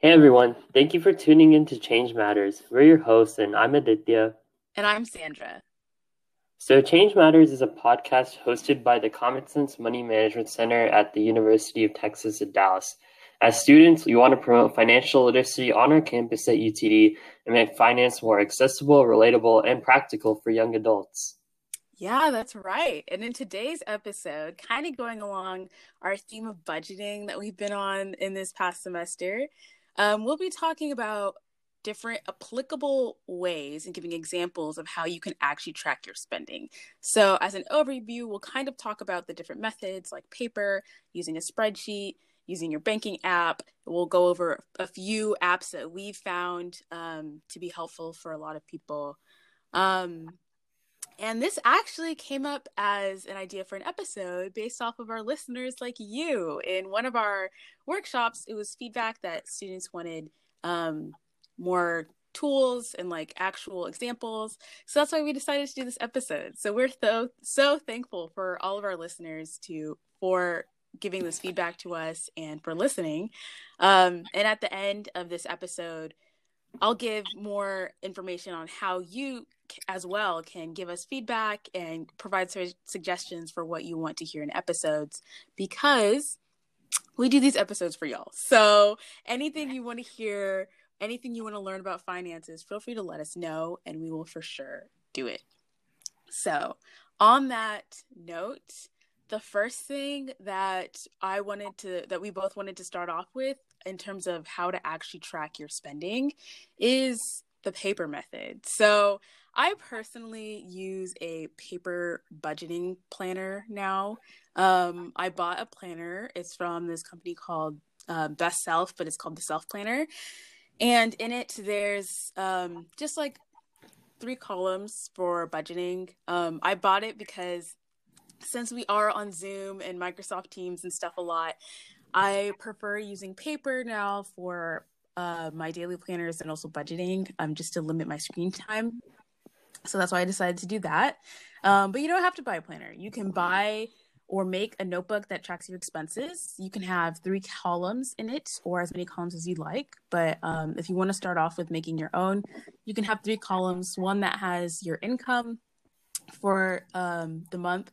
Hey everyone, thank you for tuning in to Change Matters. We're your hosts, and I'm Aditya. And I'm Sandra. So, Change Matters is a podcast hosted by the Comet Cents Money Management Center at the University of Texas at Dallas. As students, we want to promote financial literacy on our campus at UTD and make finance more accessible, relatable, and practical for young adults. Yeah, that's right. And in today's episode, kind of going along our theme of budgeting that we've been on in this past semester, um, we'll be talking about different applicable ways and giving examples of how you can actually track your spending. So, as an overview, we'll kind of talk about the different methods like paper, using a spreadsheet, using your banking app. We'll go over a few apps that we've found um, to be helpful for a lot of people. Um, and this actually came up as an idea for an episode based off of our listeners like you. In one of our workshops, it was feedback that students wanted um, more tools and like actual examples. So that's why we decided to do this episode. So we're so so thankful for all of our listeners to for giving this feedback to us and for listening. Um, and at the end of this episode, I'll give more information on how you as well can give us feedback and provide su- suggestions for what you want to hear in episodes because we do these episodes for y'all. So anything you want to hear, anything you want to learn about finances, feel free to let us know and we will for sure do it. So, on that note, the first thing that I wanted to that we both wanted to start off with in terms of how to actually track your spending is the paper method. So, I personally use a paper budgeting planner now. Um, I bought a planner. It's from this company called uh, Best Self, but it's called the Self Planner. And in it, there's um, just like three columns for budgeting. Um, I bought it because since we are on Zoom and Microsoft Teams and stuff a lot, I prefer using paper now for uh, my daily planners and also budgeting, um, just to limit my screen time. So that's why I decided to do that. Um, but you don't have to buy a planner. You can buy or make a notebook that tracks your expenses. You can have three columns in it or as many columns as you like. But um, if you want to start off with making your own, you can have three columns one that has your income for um, the month.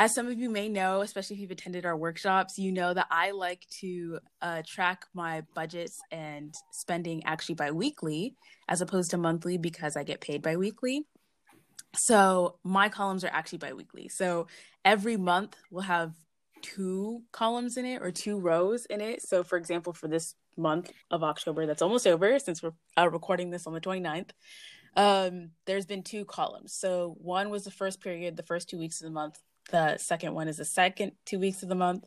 As some of you may know, especially if you've attended our workshops, you know that I like to uh, track my budgets and spending actually bi weekly as opposed to monthly because I get paid bi weekly. So my columns are actually biweekly. So every month we'll have two columns in it or two rows in it. So for example, for this month of October that's almost over since we're uh, recording this on the 29th, um, there's been two columns. So one was the first period, the first two weeks of the month. The second one is the second two weeks of the month.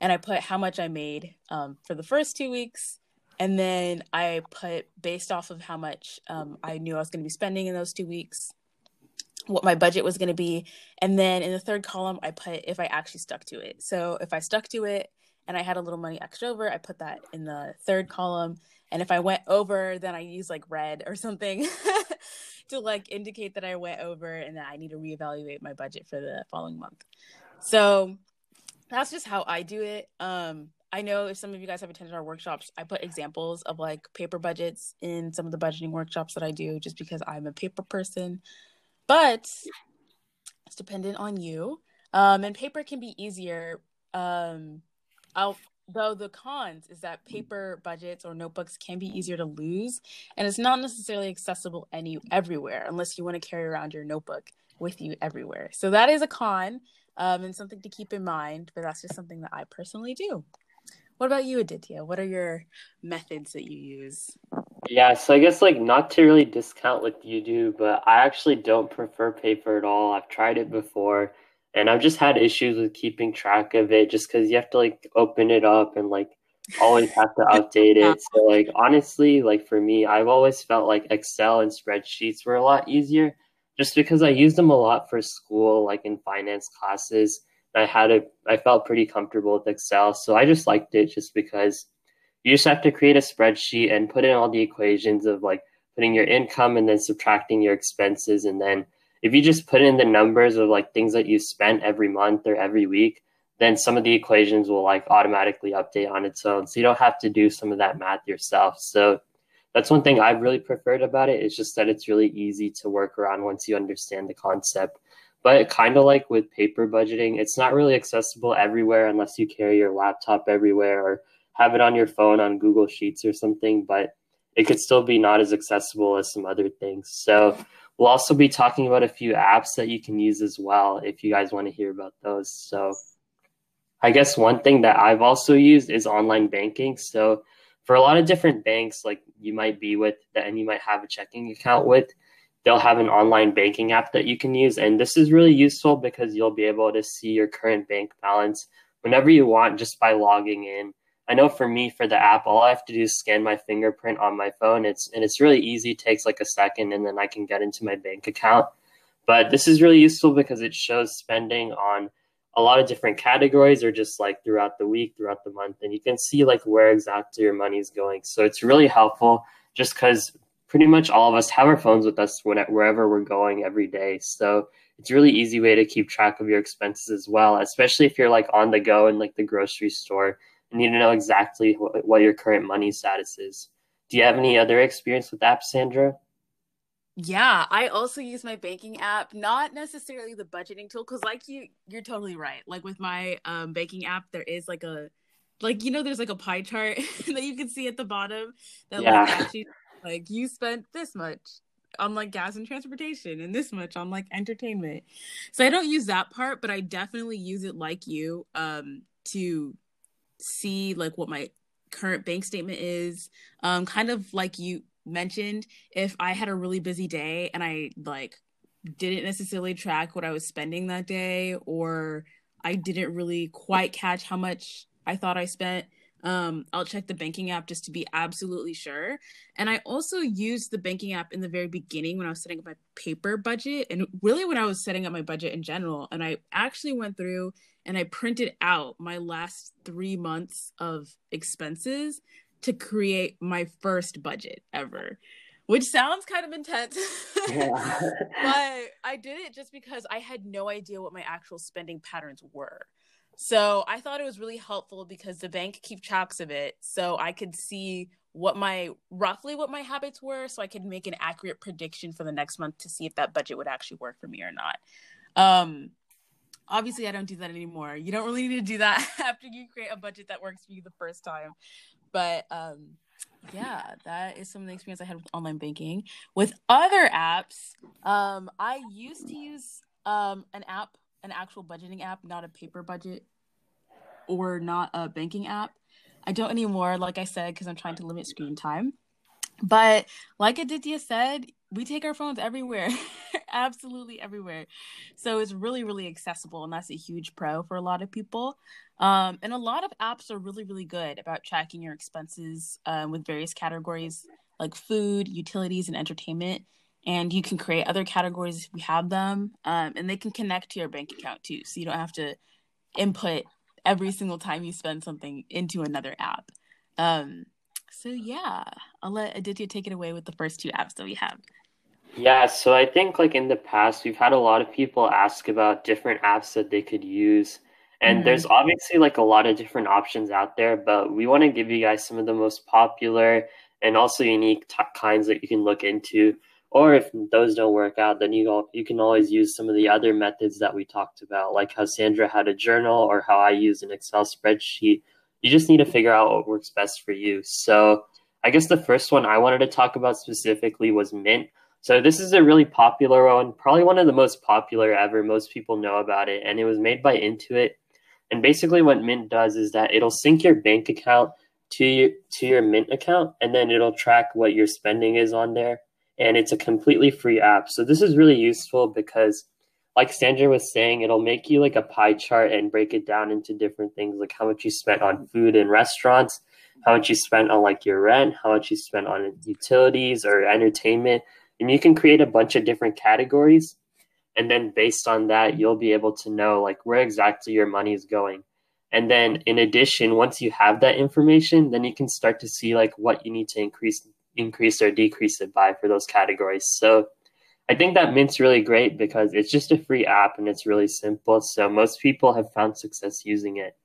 And I put how much I made um, for the first two weeks. And then I put based off of how much um, I knew I was going to be spending in those two weeks, what my budget was going to be. And then in the third column, I put if I actually stuck to it. So if I stuck to it and I had a little money extra over, I put that in the third column. And if I went over, then I use like red or something to like indicate that I went over and that I need to reevaluate my budget for the following month. So that's just how I do it. Um, I know if some of you guys have attended our workshops, I put examples of like paper budgets in some of the budgeting workshops that I do just because I'm a paper person but it's dependent on you. Um, and paper can be easier. Um, I'll, though the cons is that paper budgets or notebooks can be easier to lose, and it's not necessarily accessible any everywhere unless you want to carry around your notebook with you everywhere. So that is a con um, and something to keep in mind. But that's just something that I personally do. What about you, Aditya? What are your methods that you use? Yeah, so I guess like not to really discount what you do, but I actually don't prefer paper at all. I've tried it before and I've just had issues with keeping track of it just because you have to like open it up and like always have to update it. So like honestly, like for me, I've always felt like Excel and spreadsheets were a lot easier just because I use them a lot for school, like in finance classes. I had a I felt pretty comfortable with Excel, so I just liked it just because you just have to create a spreadsheet and put in all the equations of like putting your income and then subtracting your expenses and then if you just put in the numbers of like things that you spent every month or every week then some of the equations will like automatically update on its own. So you don't have to do some of that math yourself. So that's one thing I've really preferred about it. It's just that it's really easy to work around once you understand the concept. But kind of like with paper budgeting, it's not really accessible everywhere unless you carry your laptop everywhere or have it on your phone on Google Sheets or something. But it could still be not as accessible as some other things. So we'll also be talking about a few apps that you can use as well if you guys want to hear about those. So I guess one thing that I've also used is online banking. So for a lot of different banks, like you might be with and you might have a checking account with, they'll have an online banking app that you can use. And this is really useful because you'll be able to see your current bank balance whenever you want just by logging in. I know for me, for the app, all I have to do is scan my fingerprint on my phone. It's and it's really easy. It takes like a second, and then I can get into my bank account. But this is really useful because it shows spending on a lot of different categories or just like throughout the week, throughout the month, and you can see like where exactly your money is going. So it's really helpful just because pretty much all of us have our phones with us wherever we're going every day. So it's a really easy way to keep track of your expenses as well, especially if you're like on the go in like the grocery store and need to know exactly what, what your current money status is. Do you have any other experience with apps, Sandra? Yeah, I also use my banking app, not necessarily the budgeting tool, because like you, you're totally right. Like with my um, banking app, there is like a, like you know, there's like a pie chart that you can see at the bottom that yeah. like actually like you spent this much on like gas and transportation and this much on like entertainment. So I don't use that part, but I definitely use it like you um to see like what my current bank statement is um kind of like you mentioned if I had a really busy day and I like didn't necessarily track what I was spending that day or I didn't really quite catch how much I thought I spent. Um, I'll check the banking app just to be absolutely sure. And I also used the banking app in the very beginning when I was setting up my paper budget and really when I was setting up my budget in general. And I actually went through and I printed out my last three months of expenses to create my first budget ever which sounds kind of intense. Yeah. but I did it just because I had no idea what my actual spending patterns were. So I thought it was really helpful because the bank keep tracks of it. So I could see what my roughly what my habits were so I could make an accurate prediction for the next month to see if that budget would actually work for me or not. Um obviously I don't do that anymore. You don't really need to do that after you create a budget that works for you the first time. But um, yeah, that is some of the experience I had with online banking. With other apps, um, I used to use um, an app, an actual budgeting app, not a paper budget or not a banking app. I don't anymore, like I said, because I'm trying to limit screen time. But like Aditya said, we take our phones everywhere, absolutely everywhere. So it's really, really accessible, and that's a huge pro for a lot of people. Um, and a lot of apps are really, really good about tracking your expenses um, with various categories like food, utilities, and entertainment. And you can create other categories if you have them, um, and they can connect to your bank account too. So you don't have to input every single time you spend something into another app. Um, so yeah, I'll let Aditya take it away with the first two apps that we have. Yeah, so I think like in the past we've had a lot of people ask about different apps that they could use. And mm-hmm. there's obviously like a lot of different options out there, but we want to give you guys some of the most popular and also unique t- kinds that you can look into. Or if those don't work out, then you you can always use some of the other methods that we talked about, like how Sandra had a journal or how I use an Excel spreadsheet. You just need to figure out what works best for you. So I guess the first one I wanted to talk about specifically was Mint. So this is a really popular one, probably one of the most popular ever. Most people know about it, and it was made by Intuit. And basically, what Mint does is that it'll sync your bank account to your, to your Mint account, and then it'll track what your spending is on there. And it's a completely free app. So this is really useful because, like Sandra was saying, it'll make you like a pie chart and break it down into different things, like how much you spent on food and restaurants, how much you spent on like your rent, how much you spent on utilities or entertainment and you can create a bunch of different categories and then based on that you'll be able to know like where exactly your money is going and then in addition once you have that information then you can start to see like what you need to increase increase or decrease it by for those categories so I think that Mint's really great because it's just a free app and it's really simple. So most people have found success using it.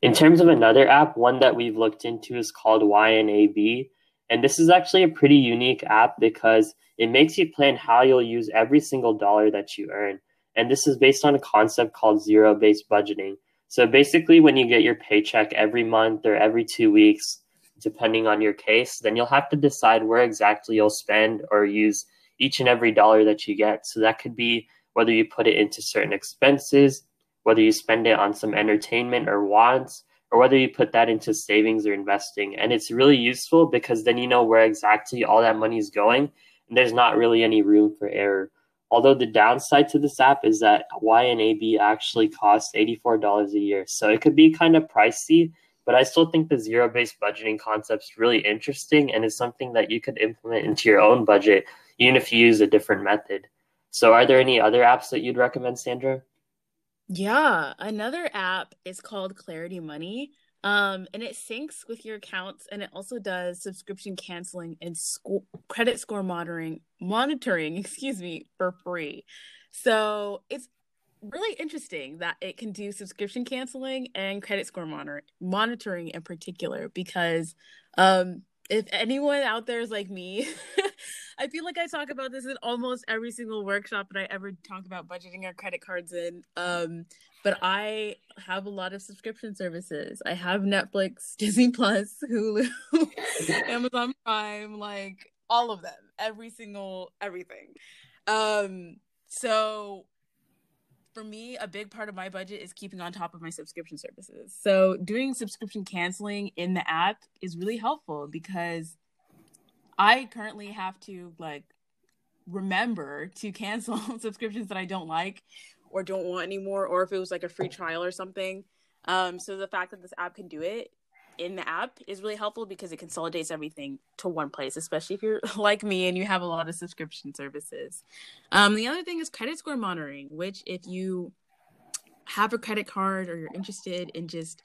In terms of another app, one that we've looked into is called YNAB. And this is actually a pretty unique app because it makes you plan how you'll use every single dollar that you earn. And this is based on a concept called zero based budgeting. So basically, when you get your paycheck every month or every two weeks, depending on your case, then you'll have to decide where exactly you'll spend or use each and every dollar that you get. So that could be whether you put it into certain expenses, whether you spend it on some entertainment or wants, or whether you put that into savings or investing. And it's really useful because then you know where exactly all that money is going, and there's not really any room for error. Although the downside to this app is that YNAB actually costs $84 a year. So it could be kind of pricey, but I still think the zero based budgeting concept is really interesting and is something that you could implement into your own budget, even if you use a different method. So, are there any other apps that you'd recommend, Sandra? Yeah, another app is called Clarity Money. Um, and it syncs with your accounts and it also does subscription canceling and sco- credit score monitoring monitoring, excuse me, for free. So it's really interesting that it can do subscription canceling and credit score monitor- monitoring in particular because um if anyone out there is like me, I feel like I talk about this in almost every single workshop that I ever talk about budgeting our credit cards in. Um, but I have a lot of subscription services. I have Netflix, Disney Plus, Hulu, Amazon Prime, like all of them, every single everything. Um, so for me, a big part of my budget is keeping on top of my subscription services. So doing subscription canceling in the app is really helpful because I currently have to like remember to cancel subscriptions that I don't like or don't want anymore, or if it was like a free trial or something. Um, so the fact that this app can do it in the app is really helpful because it consolidates everything to one place, especially if you're like me and you have a lot of subscription services. Um, the other thing is credit score monitoring, which if you have a credit card or you're interested in just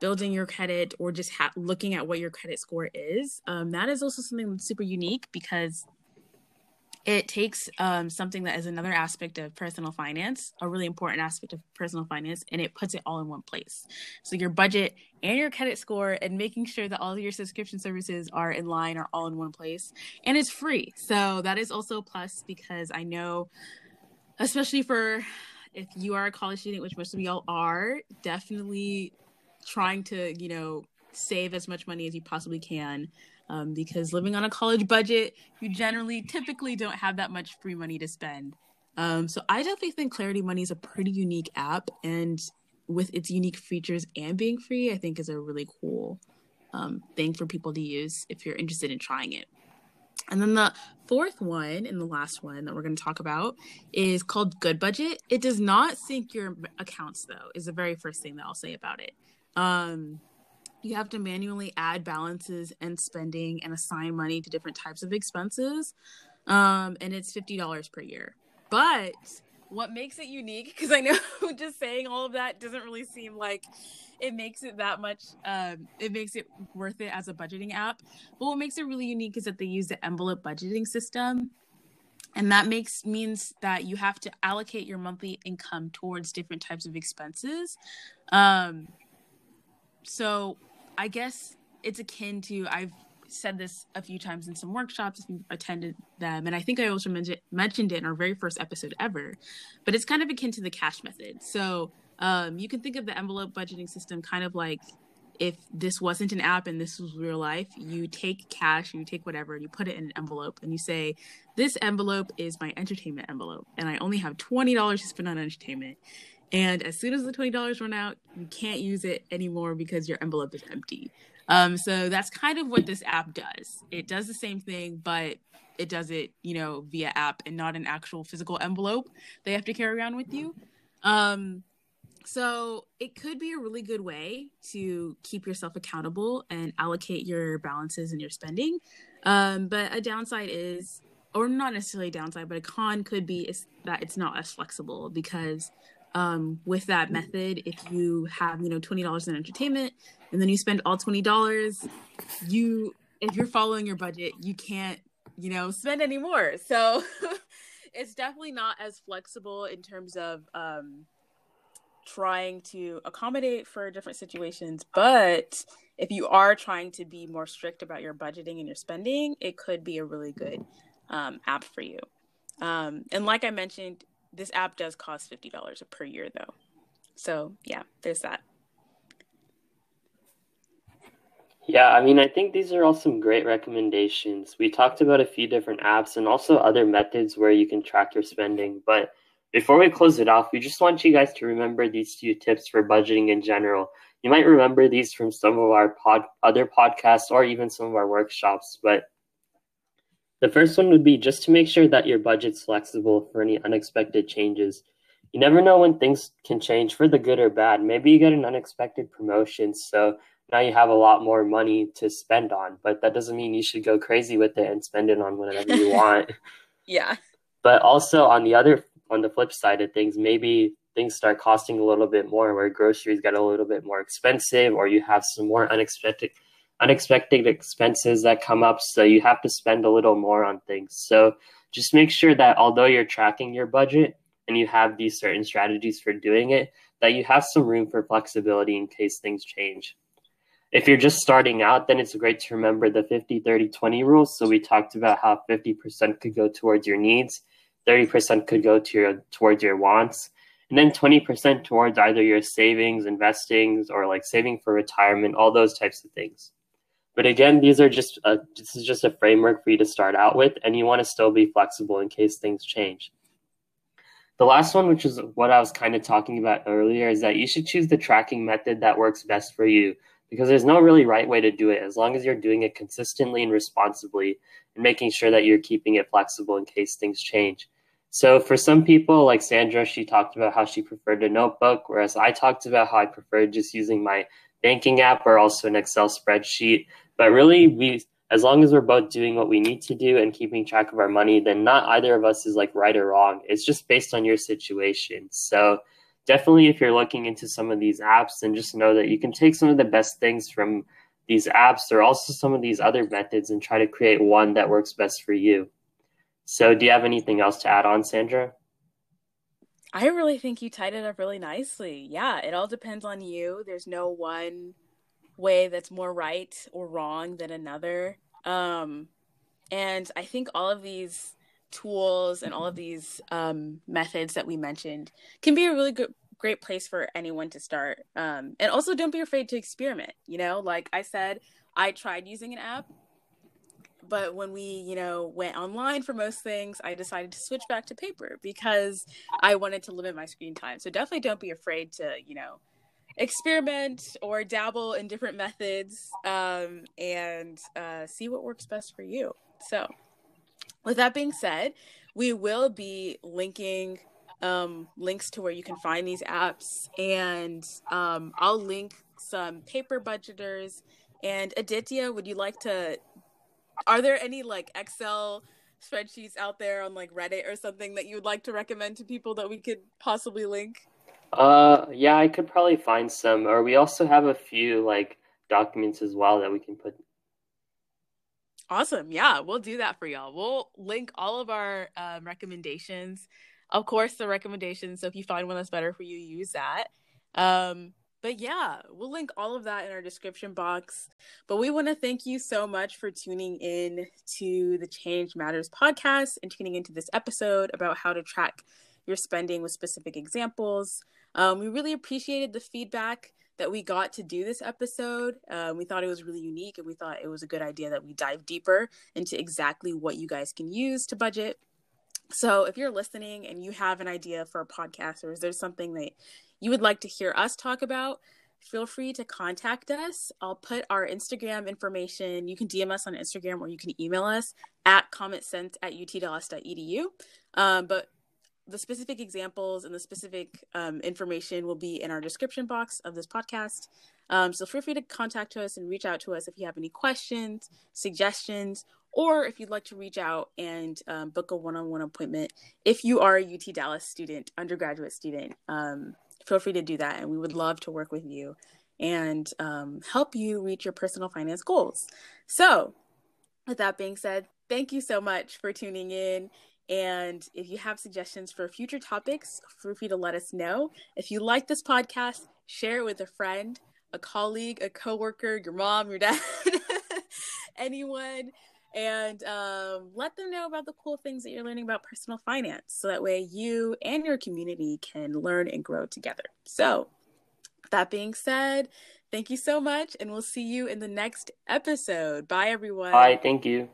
building your credit or just ha- looking at what your credit score is, um, that is also something super unique because it takes um, something that is another aspect of personal finance, a really important aspect of personal finance, and it puts it all in one place. So your budget and your credit score, and making sure that all your subscription services are in line are all in one place, and it's free. So that is also a plus because I know, especially for if you are a college student, which most of y'all are, definitely trying to you know save as much money as you possibly can um, because living on a college budget, you generally typically don't have that much free money to spend. Um, so I definitely think Clarity Money is a pretty unique app, and with its unique features and being free, I think is a really cool um, thing for people to use if you're interested in trying it. And then the fourth one and the last one that we're going to talk about is called Good Budget. It does not sync your accounts though. Is the very first thing that I'll say about it. Um, you have to manually add balances and spending and assign money to different types of expenses. Um, and it's $50 per year. But what makes it unique, because I know just saying all of that doesn't really seem like it makes it that much, um, it makes it worth it as a budgeting app. But what makes it really unique is that they use the envelope budgeting system. And that makes means that you have to allocate your monthly income towards different types of expenses. Um, so I guess it's akin to I've said this a few times in some workshops if you've attended them, and I think I also mentioned mentioned it in our very first episode ever. But it's kind of akin to the cash method. So um, you can think of the envelope budgeting system kind of like if this wasn't an app and this was real life, you take cash, you take whatever, and you put it in an envelope, and you say, "This envelope is my entertainment envelope, and I only have twenty dollars to spend on entertainment." And as soon as the $20 run out, you can't use it anymore because your envelope is empty. Um, so that's kind of what this app does. It does the same thing, but it does it, you know, via app and not an actual physical envelope they have to carry around with you. Um, so it could be a really good way to keep yourself accountable and allocate your balances and your spending. Um, but a downside is, or not necessarily a downside, but a con could be is that it's not as flexible because um, with that method, if you have, you know, $20 in entertainment and then you spend all $20, you, if you're following your budget, you can't you know, spend any more. So it's definitely not as flexible in terms of um, trying to accommodate for different situations. But if you are trying to be more strict about your budgeting and your spending, it could be a really good um, app for you. Um, and like I mentioned, this app does cost $50 per year though. So yeah, there's that. Yeah, I mean, I think these are all some great recommendations. We talked about a few different apps and also other methods where you can track your spending. But before we close it off, we just want you guys to remember these few tips for budgeting in general. You might remember these from some of our pod, other podcasts or even some of our workshops. But the first one would be just to make sure that your budget's flexible for any unexpected changes. You never know when things can change for the good or bad. Maybe you get an unexpected promotion. So now you have a lot more money to spend on, but that doesn't mean you should go crazy with it and spend it on whatever you want. yeah. But also on the other on the flip side of things, maybe things start costing a little bit more where groceries get a little bit more expensive or you have some more unexpected unexpected expenses that come up so you have to spend a little more on things. So just make sure that although you're tracking your budget and you have these certain strategies for doing it, that you have some room for flexibility in case things change. If you're just starting out, then it's great to remember the 50 30 20 rule. So we talked about how 50% could go towards your needs, 30% could go to your towards your wants, and then 20% towards either your savings, investings, or like saving for retirement, all those types of things. But again, these are just a, this is just a framework for you to start out with, and you want to still be flexible in case things change. The last one, which is what I was kind of talking about earlier, is that you should choose the tracking method that works best for you because there's no really right way to do it as long as you're doing it consistently and responsibly and making sure that you're keeping it flexible in case things change. So for some people, like Sandra, she talked about how she preferred a notebook, whereas I talked about how I preferred just using my banking app or also an Excel spreadsheet. But really, we as long as we're both doing what we need to do and keeping track of our money, then not either of us is like right or wrong. It's just based on your situation. So definitely if you're looking into some of these apps then just know that you can take some of the best things from these apps or also some of these other methods and try to create one that works best for you. So, do you have anything else to add on, Sandra? I really think you tied it up really nicely. Yeah, it all depends on you. There's no one way that's more right or wrong than another. Um, and I think all of these tools and all of these um, methods that we mentioned can be a really good great place for anyone to start. Um, and also don't be afraid to experiment you know? Like i said i tried using an app but when we you know went online for most things i decided to switch back to paper because i wanted to limit my screen time. So definitely don't be afraid to you know experiment or dabble in different methods um, and uh, see what works best for you so with that being said, we will be linking um, links to where you can find these apps, and um, I'll link some paper budgeters. And Aditya, would you like to? Are there any like Excel spreadsheets out there on like Reddit or something that you would like to recommend to people that we could possibly link? Uh, yeah, I could probably find some. Or we also have a few like documents as well that we can put Awesome. Yeah, we'll do that for y'all. We'll link all of our um, recommendations. Of course, the recommendations. So if you find one that's better for you, use that. Um, but yeah, we'll link all of that in our description box. But we want to thank you so much for tuning in to the Change Matters podcast and tuning into this episode about how to track your spending with specific examples. Um, we really appreciated the feedback that we got to do this episode. Um, we thought it was really unique and we thought it was a good idea that we dive deeper into exactly what you guys can use to budget. So if you're listening and you have an idea for a podcast or is there something that you would like to hear us talk about, feel free to contact us. I'll put our Instagram information. You can DM us on Instagram or you can email us at cometcents at utdallas.edu. Um, but the specific examples and the specific um, information will be in our description box of this podcast. Um, so feel free to contact us and reach out to us if you have any questions, suggestions, or if you'd like to reach out and um, book a one-on-one appointment. If you are a UT Dallas student, undergraduate student, um, feel free to do that, and we would love to work with you and um, help you reach your personal finance goals. So, with that being said, thank you so much for tuning in. And if you have suggestions for future topics, feel free to let us know. If you like this podcast, share it with a friend, a colleague, a coworker, your mom, your dad, anyone, and um, let them know about the cool things that you're learning about personal finance. So that way you and your community can learn and grow together. So, that being said, thank you so much, and we'll see you in the next episode. Bye, everyone. Bye. Thank you.